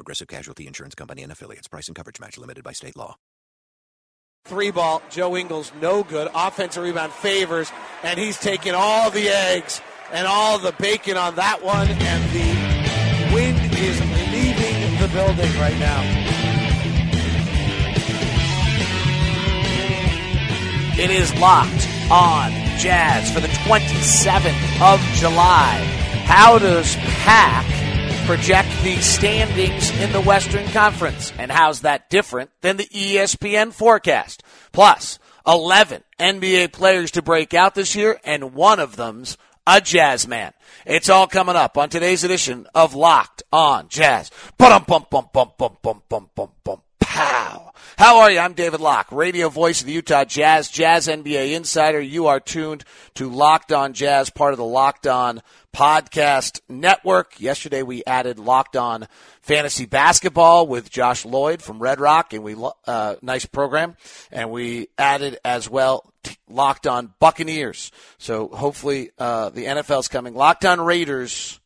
Progressive Casualty Insurance Company and affiliates. Price and coverage match limited by state law. Three ball, Joe Ingles, no good. Offensive rebound favors, and he's taking all the eggs and all the bacon on that one, and the wind is leaving the building right now. It is locked on Jazz for the 27th of July. How does Pack project the standings in the Western Conference. And how's that different than the ESPN forecast? Plus, 11 NBA players to break out this year, and one of them's a jazz man. It's all coming up on today's edition of Locked on Jazz. Pow. How are you? I'm David Locke, radio voice of the Utah Jazz, Jazz NBA insider. You are tuned to Locked on Jazz, part of the Locked on Podcast Network. Yesterday we added Locked On Fantasy Basketball with Josh Lloyd from Red Rock, and we uh, nice program. And we added as well Locked On Buccaneers. So hopefully uh, the NFL's coming. Locked On Raiders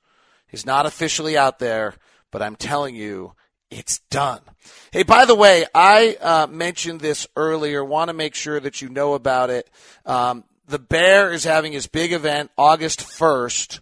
is not officially out there, but I'm telling you, it's done. Hey, by the way, I uh, mentioned this earlier. Want to make sure that you know about it. Um, the Bear is having his big event August 1st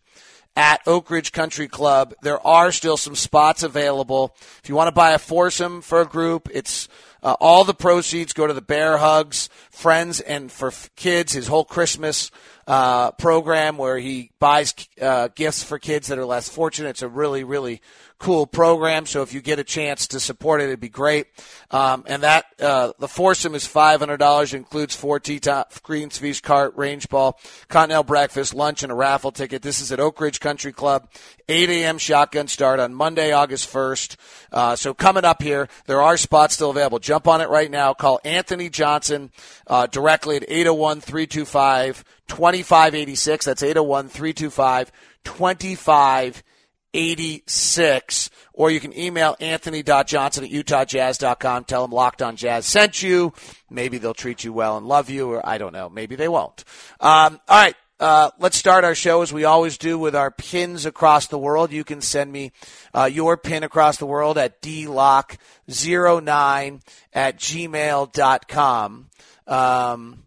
at Oak Ridge Country Club. There are still some spots available. If you want to buy a foursome for a group, it's uh, all the proceeds go to the Bear Hugs Friends and for kids. His whole Christmas uh, program where he buys uh, gifts for kids that are less fortunate. It's a really, really cool program. So if you get a chance to support it, it'd be great. Um, and that uh, the foursome is five hundred dollars. Includes four tee top greens, fees, cart, range ball, continental breakfast, lunch, and a raffle ticket. This is at Oak Ridge Country Club. 8 a.m. shotgun start on Monday, August 1st. Uh, so coming up here, there are spots still available. Jump on it right now. Call Anthony Johnson uh, directly at 801 325 2586. That's 801 325 2586. Or you can email anthony.johnson at utahjazz.com. Tell them Locked on Jazz sent you. Maybe they'll treat you well and love you, or I don't know. Maybe they won't. Um, all right. Uh, let's start our show as we always do with our pins across the world. You can send me uh, your pin across the world at dlock09 at gmail.com. Um,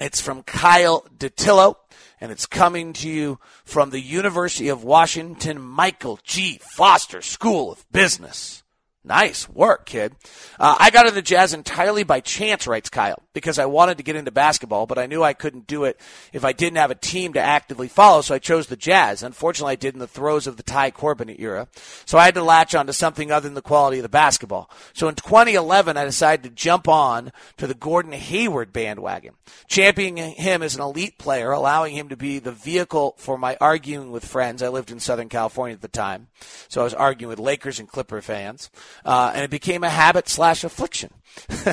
it's from Kyle DeTillo, and it's coming to you from the University of Washington Michael G. Foster School of Business. Nice work, kid. Uh, I got into Jazz entirely by chance, writes Kyle, because I wanted to get into basketball, but I knew I couldn't do it if I didn't have a team to actively follow, so I chose the Jazz. Unfortunately, I did in the throes of the Ty Corbin era, so I had to latch on to something other than the quality of the basketball. So in 2011, I decided to jump on to the Gordon Hayward bandwagon, championing him as an elite player, allowing him to be the vehicle for my arguing with friends. I lived in Southern California at the time, so I was arguing with Lakers and Clipper fans uh, and it became a habit slash affliction.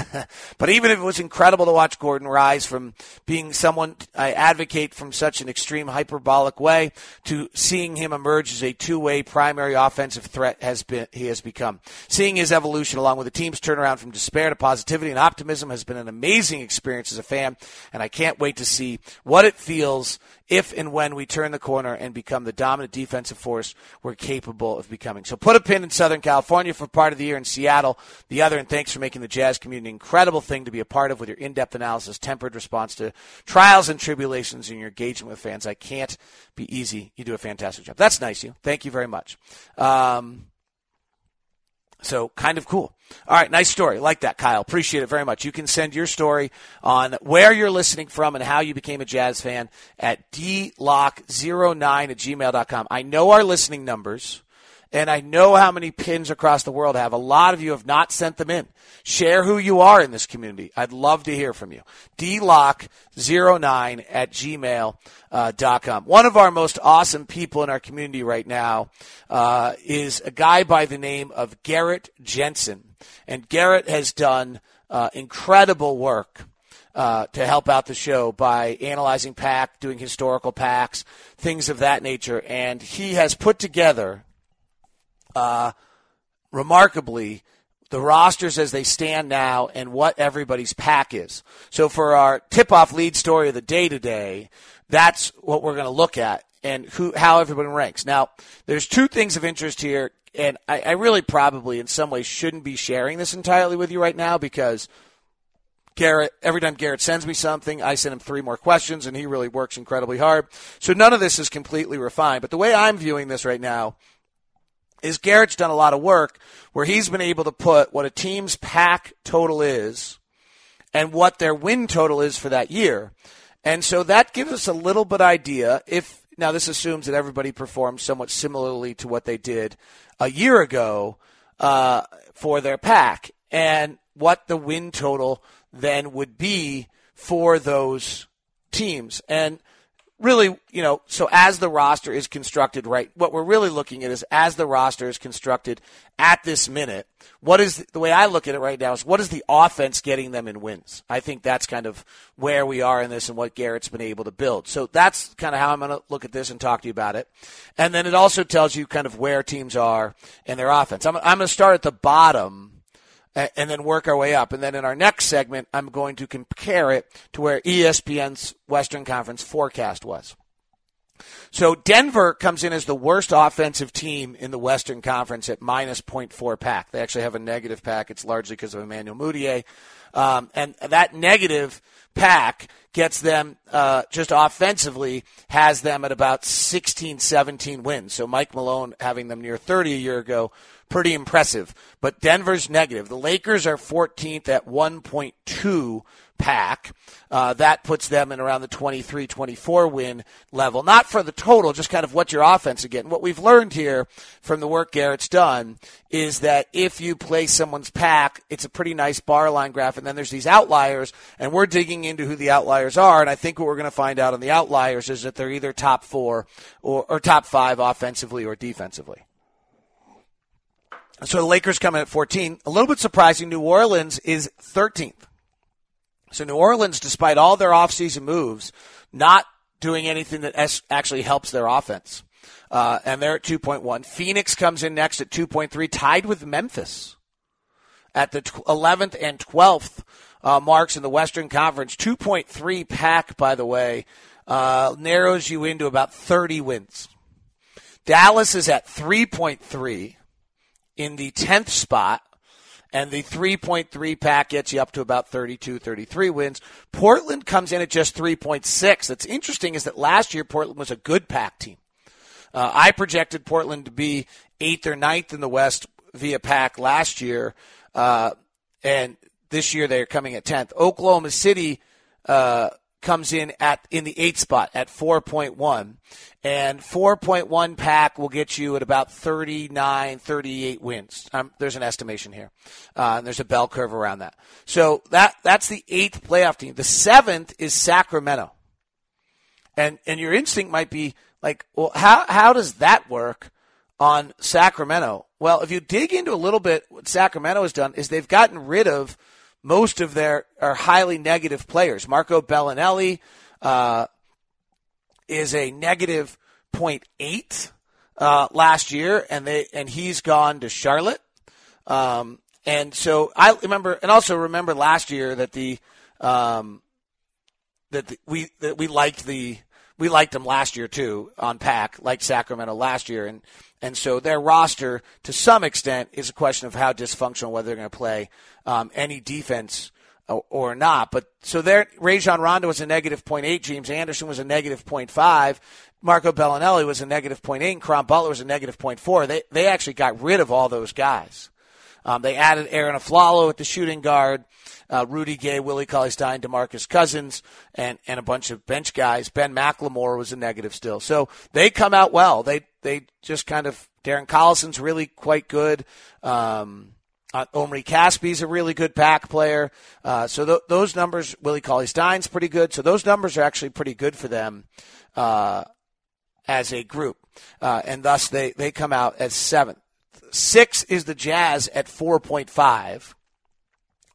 but even if it was incredible to watch Gordon rise from being someone I advocate from such an extreme hyperbolic way to seeing him emerge as a two-way primary offensive threat has been he has become. Seeing his evolution along with the team's turnaround from despair to positivity and optimism has been an amazing experience as a fan, and I can't wait to see what it feels if and when we turn the corner and become the dominant defensive force we're capable of becoming. So put a pin in Southern California for part of the year in Seattle, the other, and thanks for making the Jazz community an incredible thing to be a part of with your in-depth analysis, tempered response to trials and tribulations, and your engagement with fans. I can't be easy. You do a fantastic job. That's nice, you. Thank you very much. Um, so kind of cool. All right, nice story. Like that, Kyle. Appreciate it very much. You can send your story on where you're listening from and how you became a Jazz fan at dlock09 at gmail.com. I know our listening numbers and I know how many pins across the world have. A lot of you have not sent them in. Share who you are in this community. I'd love to hear from you. dlock09 at gmail.com. Uh, One of our most awesome people in our community right now uh, is a guy by the name of Garrett Jensen. And Garrett has done uh, incredible work. Uh, to help out the show by analyzing pack, doing historical packs, things of that nature. And he has put together uh, remarkably the rosters as they stand now and what everybody's pack is. So for our tip-off lead story of the day today, that's what we're going to look at and who how everybody ranks. Now, there's two things of interest here, and I, I really probably in some ways shouldn't be sharing this entirely with you right now because Garrett, every time Garrett sends me something, I send him three more questions, and he really works incredibly hard. So none of this is completely refined. But the way I'm viewing this right now is Garrett's done a lot of work where he's been able to put what a team's pack total is and what their win total is for that year. And so that gives us a little bit idea if now this assumes that everybody performs somewhat similarly to what they did a year ago uh, for their pack and what the win total then would be for those teams. And really, you know, so as the roster is constructed, right, what we're really looking at is as the roster is constructed at this minute, what is the way I look at it right now is what is the offense getting them in wins? I think that's kind of where we are in this and what Garrett's been able to build. So that's kind of how I'm going to look at this and talk to you about it. And then it also tells you kind of where teams are in their offense. I'm, I'm going to start at the bottom and then work our way up. And then in our next segment, I'm going to compare it to where ESPN's Western Conference forecast was. So Denver comes in as the worst offensive team in the Western Conference at minus 0.4 pack. They actually have a negative pack. It's largely because of Emmanuel Mudiay. Um, and that negative pack gets them uh, just offensively has them at about 16, 17 wins. So Mike Malone having them near 30 a year ago pretty impressive. But Denver's negative. The Lakers are 14th at 1.2 pack. Uh, that puts them in around the 23 24 win level. Not for the total, just kind of what your offense is getting. What we've learned here from the work Garrett's done is that if you play someone's pack, it's a pretty nice bar line graph, and then there's these outliers, and we're digging into who the outliers are. And I think what we're going to find out on the outliers is that they're either top four or, or top five offensively or defensively. So the Lakers come in at 14. A little bit surprising, New Orleans is 13th. So New Orleans, despite all their offseason moves, not doing anything that actually helps their offense. Uh, and they're at 2.1. Phoenix comes in next at 2.3, tied with Memphis at the 11th and 12th uh, marks in the Western Conference. 2.3 pack, by the way, uh, narrows you into about 30 wins. Dallas is at 3.3 in the 10th spot. And the 3.3 pack gets you up to about 32, 33 wins. Portland comes in at just 3.6. That's interesting is that last year Portland was a good pack team. Uh, I projected Portland to be eighth or ninth in the West via pack last year. Uh, and this year they're coming at 10th. Oklahoma City, uh, comes in at in the eighth spot at 4.1 and 4.1 pack will get you at about 39 38 wins. Um, there's an estimation here. Uh, and there's a bell curve around that. So that that's the eighth playoff team. The seventh is sacramento. And and your instinct might be like well how how does that work on sacramento? Well if you dig into a little bit what sacramento has done is they've gotten rid of most of their are highly negative players. Marco Belinelli uh, is a negative 0.8 uh, last year, and they and he's gone to Charlotte. Um, and so I remember, and also remember last year that the um, that the, we that we liked the we liked them last year too on pack, like Sacramento last year, and and so their roster, to some extent, is a question of how dysfunctional, whether they're going to play um, any defense or, or, not. But so there, Rajon Rondo was a negative 0.8. James Anderson was a negative 0.5. Marco Belinelli was a negative 0.8. And Caron Butler was a negative 0.4. They, they actually got rid of all those guys. Um, they added Aaron Afflalo at the shooting guard, uh, Rudy Gay, Willie Cauley-Stein, DeMarcus Cousins, and, and a bunch of bench guys. Ben McLemore was a negative still. So they come out well. They, they just kind of Darren Collison's really quite good. Um, uh, Omri Casspi's a really good pack player. Uh, so th- those numbers, Willie Cauley Stein's pretty good. So those numbers are actually pretty good for them uh, as a group. Uh, and thus they, they come out as seventh. Six is the Jazz at 4.5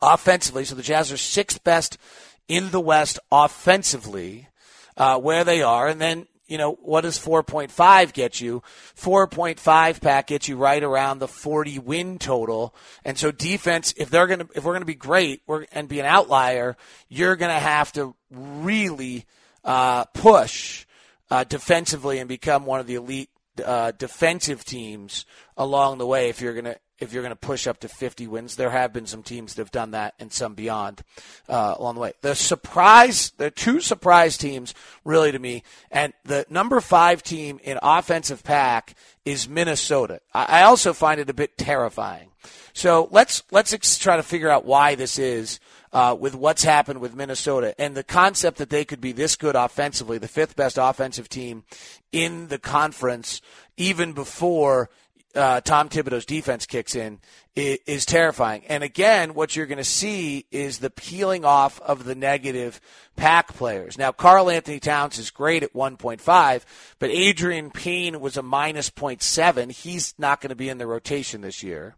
offensively. So the Jazz are sixth best in the West offensively, uh, where they are. And then you know, what does 4.5 get you? 4.5 pack gets you right around the 40 win total. And so defense, if they're going to, if we're going to be great and be an outlier, you're going to have to really, uh, push, uh, defensively and become one of the elite, uh, defensive teams along the way if you're going to if you're going to push up to 50 wins. There have been some teams that have done that and some beyond uh, along the way. The surprise, the two surprise teams, really to me, and the number five team in offensive pack is Minnesota. I also find it a bit terrifying. So let's let's ex- try to figure out why this is. Uh, with what's happened with Minnesota and the concept that they could be this good offensively, the fifth best offensive team in the conference, even before uh, Tom Thibodeau's defense kicks in is, is terrifying. And again, what you're going to see is the peeling off of the negative pack players. Now, Karl-Anthony Towns is great at 1.5, but Adreian Payne was a minus 0.7. He's not going to be in the rotation this year.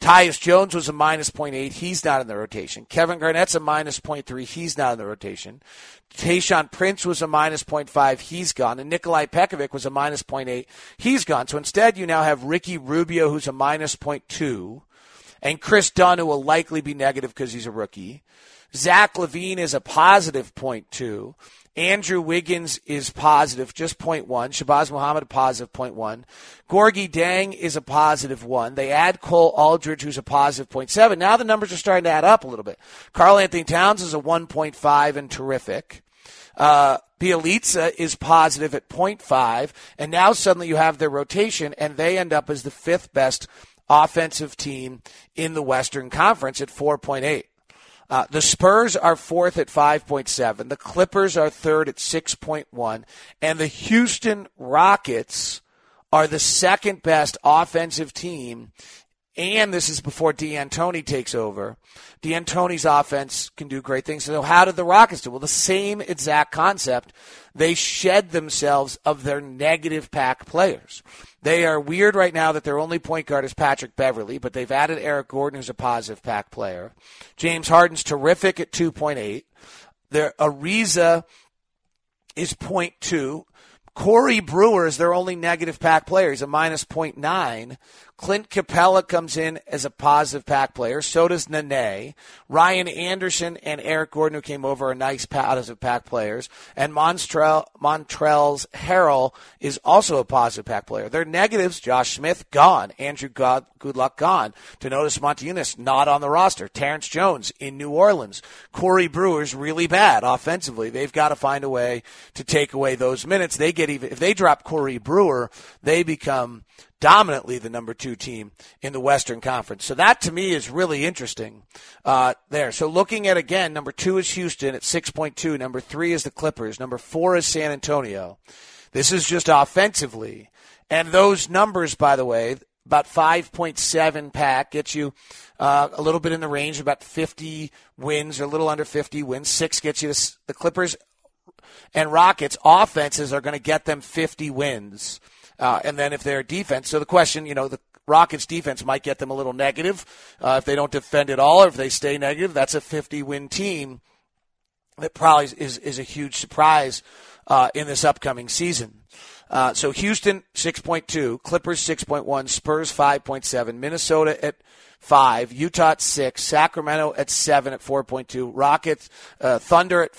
Tyus Jones was a minus 0.8. He's not in the rotation. Kevin Garnett's a minus 0.3. He's not in the rotation. Tayshaun Prince was a minus 0.5. He's gone. And Nikolai Pekovic was a minus 0.8. He's gone. So instead, you now have Ricky Rubio, who's a minus 0.2, and Kris Dunn, who will likely be negative because he's a rookie. Zach LaVine is a positive 0.2. Andrew Wiggins is positive, just 0.1. Shabazz Muhammad, positive 0.1. Gorgui Dieng is a positive 1. They add Cole Aldrich, who's a positive 0.7. Now the numbers are starting to add up a little bit. Karl-Anthony Towns is a 1.5 and terrific. Uh, Bjelica is positive at 0.5. And now suddenly you have their rotation, and they end up as the fifth best offensive team in the Western Conference at 4.8. Uh, the Spurs are fourth at 5.7. The Clippers are third at 6.1. And the Houston Rockets are the second best offensive team. And this is before D'Antoni takes over. D'Antoni's offense can do great things. So how did the Rockets do? Well, the same exact concept. They shed themselves of their negative pack players. They are weird right now that their only point guard is Patrick Beverley, but they've added Eric Gordon, who's a positive pack player. James Harden's terrific at 2.8. Their Ariza is 0.2. Corey Brewer is their only negative pack player. He's a minus 0.9. Clint Capela comes in as a positive pack player. So does Nene. Ryan Anderson and Eric Gordon, who came over, are nice positive pack players. And Montrell, Montrezl Harrell is also a positive pack player. Their negatives, Josh Smith, gone. Andrew God, Goudelock, gone. Donatas Motiejunas, not on the roster. Terrence Jones in New Orleans. Corey Brewer's really bad offensively. They've got to find a way to take away those minutes. They get even, if they drop Corey Brewer, they become dominantly the number two team in the Western Conference. So that to me is really interesting uh, there. So looking at again, number two is Houston at 6.2. Number three is the Clippers. Number four is San Antonio. This is just offensively. And those numbers, by the way, about 5.7 pack gets you uh, a little bit in the range, about 50 wins or a little under 50 wins. Six gets you the Clippers and Rockets offenses are going to get them 50 wins. Uh, and then if they're defense, so the question, you know, the Rockets defense might get them a little negative uh, if they don't defend at all, or if they stay negative. That's a 50 win team that probably is is a huge surprise uh, in this upcoming season. Uh, so Houston 6.2, Clippers 6.1, Spurs 5.7, Minnesota at five, Utah at six, Sacramento at seven at 4.2, Rockets, uh, Thunder at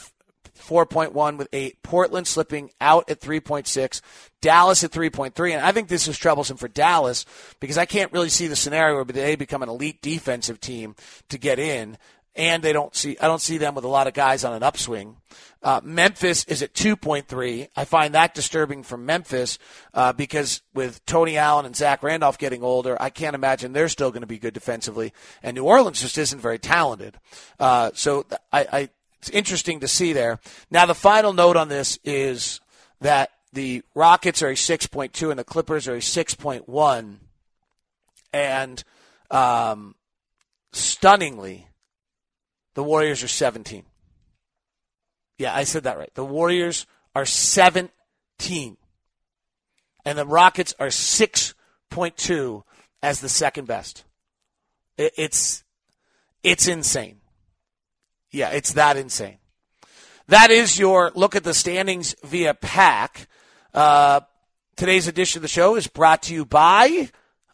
4.1 with 8. Portland slipping out at 3.6. Dallas at 3.3. And I think this is troublesome for Dallas because I can't really see the scenario where they become an elite defensive team to get in. And they don't see, I don't see them with a lot of guys on an upswing. Uh, Memphis is at 2.3. I find that disturbing for Memphis uh, because with Tony Allen and Zach Randolph getting older, I can't imagine they're still going to be good defensively. And New Orleans just isn't very talented. Uh, so I, I it's interesting to see there. Now, the final note on this is that the Rockets are a 6.2 and the Clippers are a 6.1. And um, stunningly, the Warriors are 17. Yeah, I said that right. The Warriors are 17. And the Rockets are 6.2 as the second best. It's it's insane. Yeah, it's that insane. That is your look at the standings via pack. Uh, today's edition of the show is brought to you by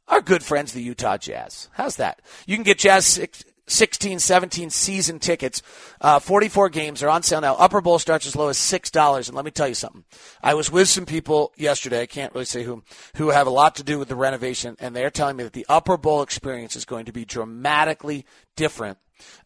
our good friends, the Utah Jazz. How's that? You can get Jazz 16, 17 season tickets. Uh, 44 games are on sale now. Upper Bowl starts as low as $6. And let me tell you something. I was with some people yesterday, I can't really say whom, who have a lot to do with the renovation, and they're telling me that the Upper Bowl experience is going to be dramatically different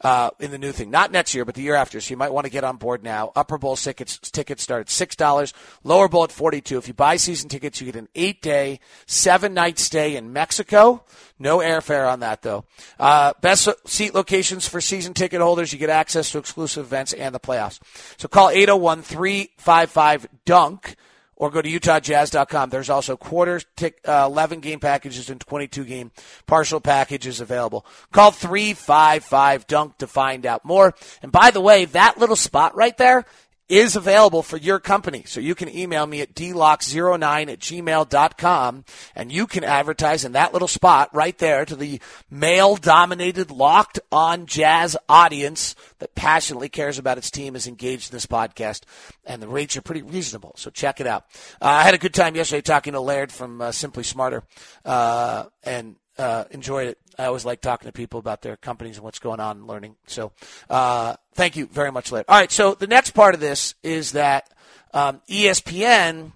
uh, in the new thing. Not next year, but the year after. So you might want to get on board now. Upper Bowl tickets tickets start at six dollars. Lower Bowl at forty two. If you buy season tickets, you get an eight day, seven night stay in Mexico. No airfare on that though. Uh, best seat locations for season ticket holders. You get access to exclusive events and the playoffs. So call 801 355 dunk or go to utahjazz.com. There's also quarter tick, uh, 11 game packages and 22 game partial packages available. Call 355 dunk to find out more. And by the way, that little spot right there is available for your company. So you can email me at dlock09 at gmail.com and you can advertise in that little spot right there to the male dominated locked on jazz audience that passionately cares about its team is engaged in this podcast and the rates are pretty reasonable. So check it out. Uh, I had a good time yesterday talking to Laird from uh, Simply Smarter, uh, and uh, enjoyed it. I always like talking to people about their companies and what's going on and learning. So, uh, thank you very much, Larry. All right. So the next part of this is that um, ESPN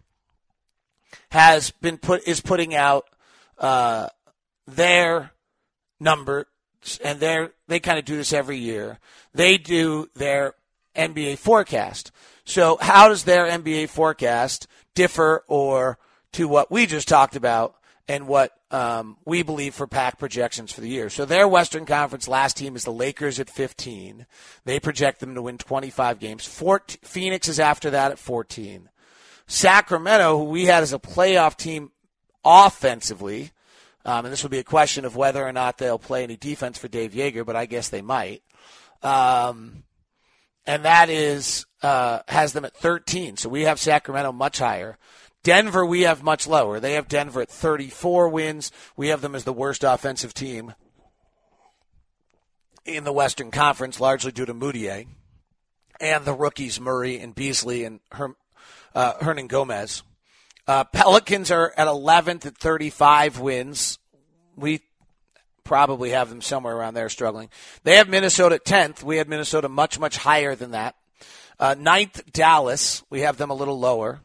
has been put is putting out uh, their number, and they they kind of do this every year. They do their NBA forecast. So, how does their NBA forecast differ or to what we just talked about and what um, we believe for pack projections for the year. So their Western Conference last team is the Lakers at 15. They project them to win 25 games. Fort, Phoenix is after that at 14. Sacramento, who we had as a playoff team offensively, um, and this will be a question of whether or not they'll play any defense for Dave Joerger, but I guess they might. Um, and that is uh, has them at 13. So we have Sacramento much higher. Denver, we have much lower. They have Denver at 34 wins. We have them as the worst offensive team in the Western Conference, largely due to Mudiay and the rookies Murray and Beasley and Her- uh, Hernangomez. Uh, Pelicans are at 11th at 35 wins. We probably have them somewhere around there struggling. They have Minnesota at 10th. We had Minnesota much, much higher than that. Uh, ninth, Dallas. We have them a little lower.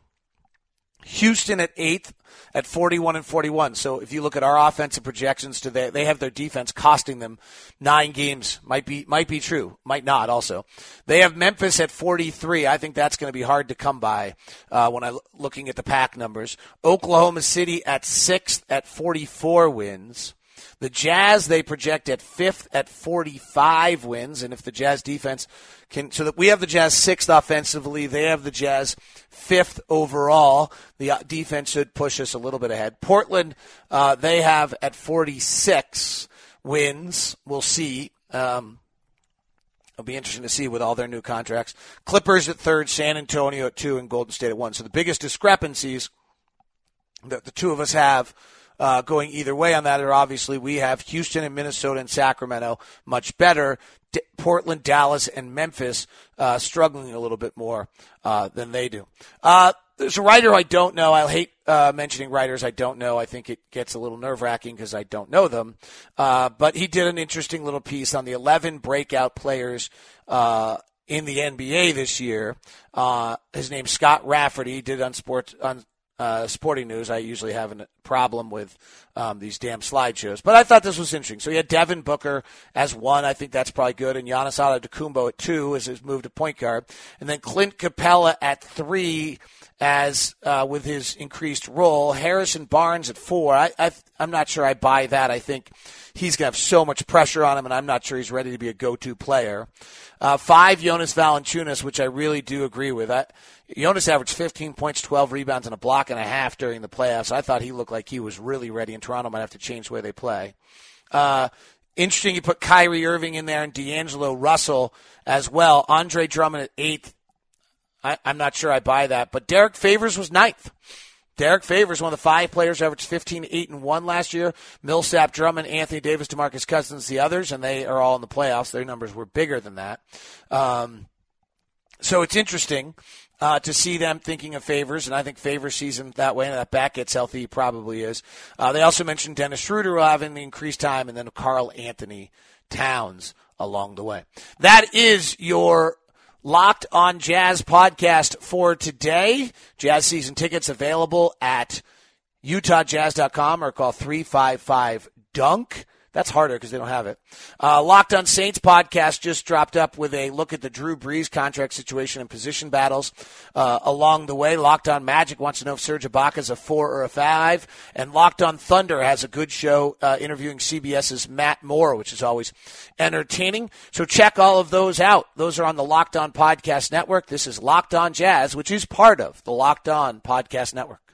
Houston at eighth at 41 and 41. So if you look at our offensive projections today, they have their defense costing them nine games. Might be, might be true. Might not also. They have Memphis at 43. I think that's going to be hard to come by, uh, when I looking at the pack numbers. Oklahoma City at sixth at 44 wins. The Jazz they project at fifth at 45 wins, and if the Jazz defense can, so that we have the Jazz sixth offensively, they have the Jazz fifth overall. The uh, defense should push us a little bit ahead. Portland uh, they have at 46 wins. We'll see. Um, It'll be interesting to see with all their new contracts. Clippers at third, San Antonio at two, and Golden State at one. So the biggest discrepancies that the two of us have uh, going either way on that are obviously we have Houston and Minnesota and Sacramento much better. D- Portland, Dallas, and Memphis uh, struggling a little bit more uh, than they do. Uh, there's a writer I don't know. I hate uh, mentioning writers I don't know. I think it gets a little nerve wracking because I don't know them. Uh, but he did an interesting little piece on the 11 breakout players in the NBA this year. his name's Scott Rafferty. He did on sports on uh, Sporting News. I usually have a problem with um, these damn slideshows. But I thought this was interesting. So you had Devin Booker as one. I think that's probably good. And Giannis Antetokounmpo at two as his move to point guard. And then Clint Capela at three as uh, with his increased role. Harrison Barnes at four. I, I, I'm not sure I buy that. I think he's going to have so much pressure on him, and I'm not sure he's ready to be a go-to player. Uh, five, Jonas Valanciunas, which I really do agree with. I, Jonas averaged 15 points, 12 rebounds, and a block and a half during the playoffs. I thought he looked like he was really ready, Toronto might have to change way they play. Uh, interesting, you put Kyrie Irving in there and D'Angelo Russell as well. Andre Drummond at eighth. I, am not sure I buy that, but Derrick Favors was ninth. Derrick Favors, one of the five players, averaged 15, 8, and 1 last year. Millsap, Drummond, Anthony Davis, DeMarcus Cousins, the others, and they are all in the playoffs. Their numbers were bigger than that. Um, so it's interesting uh, to see them thinking of favors, and I think favors sees him that way, and that back gets healthy, he probably is. Uh, they also mentioned Dennis Schroeder having the increased time, and then Karl-Anthony Towns along the way. That is your Locked on Jazz podcast for today. Jazz season tickets available at utahjazz.com or call 355 Dunk. That's harder because they don't have it. Uh, Locked on Saints podcast just dropped up with a look at the Drew Brees contract situation and position battles uh, along the way. Locked on Magic wants to know if Serge Ibaka is a four or a five, and Locked on Thunder has a good show uh, interviewing CBS's Matt Moore, which is always entertaining. So check all of those out. Those are on the Locked On Podcast Network. This is Locked On Jazz, which is part of the Locked On Podcast Network.